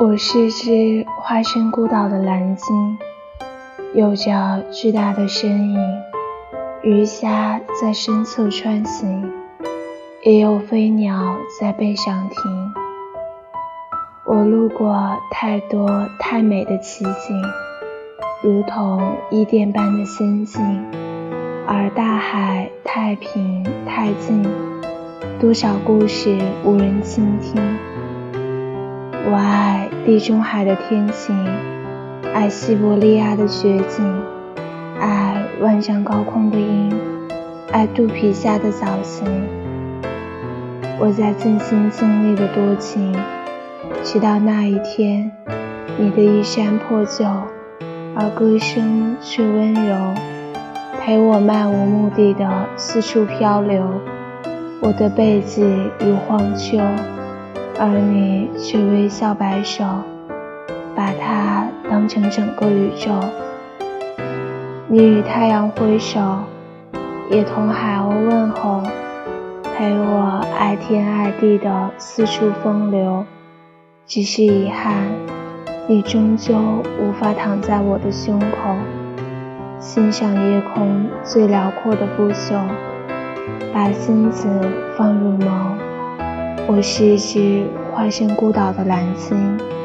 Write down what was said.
我是只化身孤岛的蓝鲸，有着巨大的身影，鱼虾在身侧穿行，也有飞鸟在背上停。我路过太多太美的奇景，如同伊甸般的仙境，而大海太平太静，多少故事无人倾听。我爱地中海的天晴，爱西伯利亚的雪景，爱万丈高空的鹰，爱肚皮下的早晴。我在尽心尽力的多情，直到那一天，你的衣衫破旧，而歌声却温柔，陪我漫无目的的四处漂流。我的背脊如荒丘。而你却微笑摆手，把它当成整个宇宙。你与太阳挥手，也同海鸥问候，陪我爱天爱地的四处风流。只是遗憾，你终究无法躺在我的胸口，欣赏夜空最辽阔的不朽，把心子放入眸。我是一只化身孤岛的蓝鲸。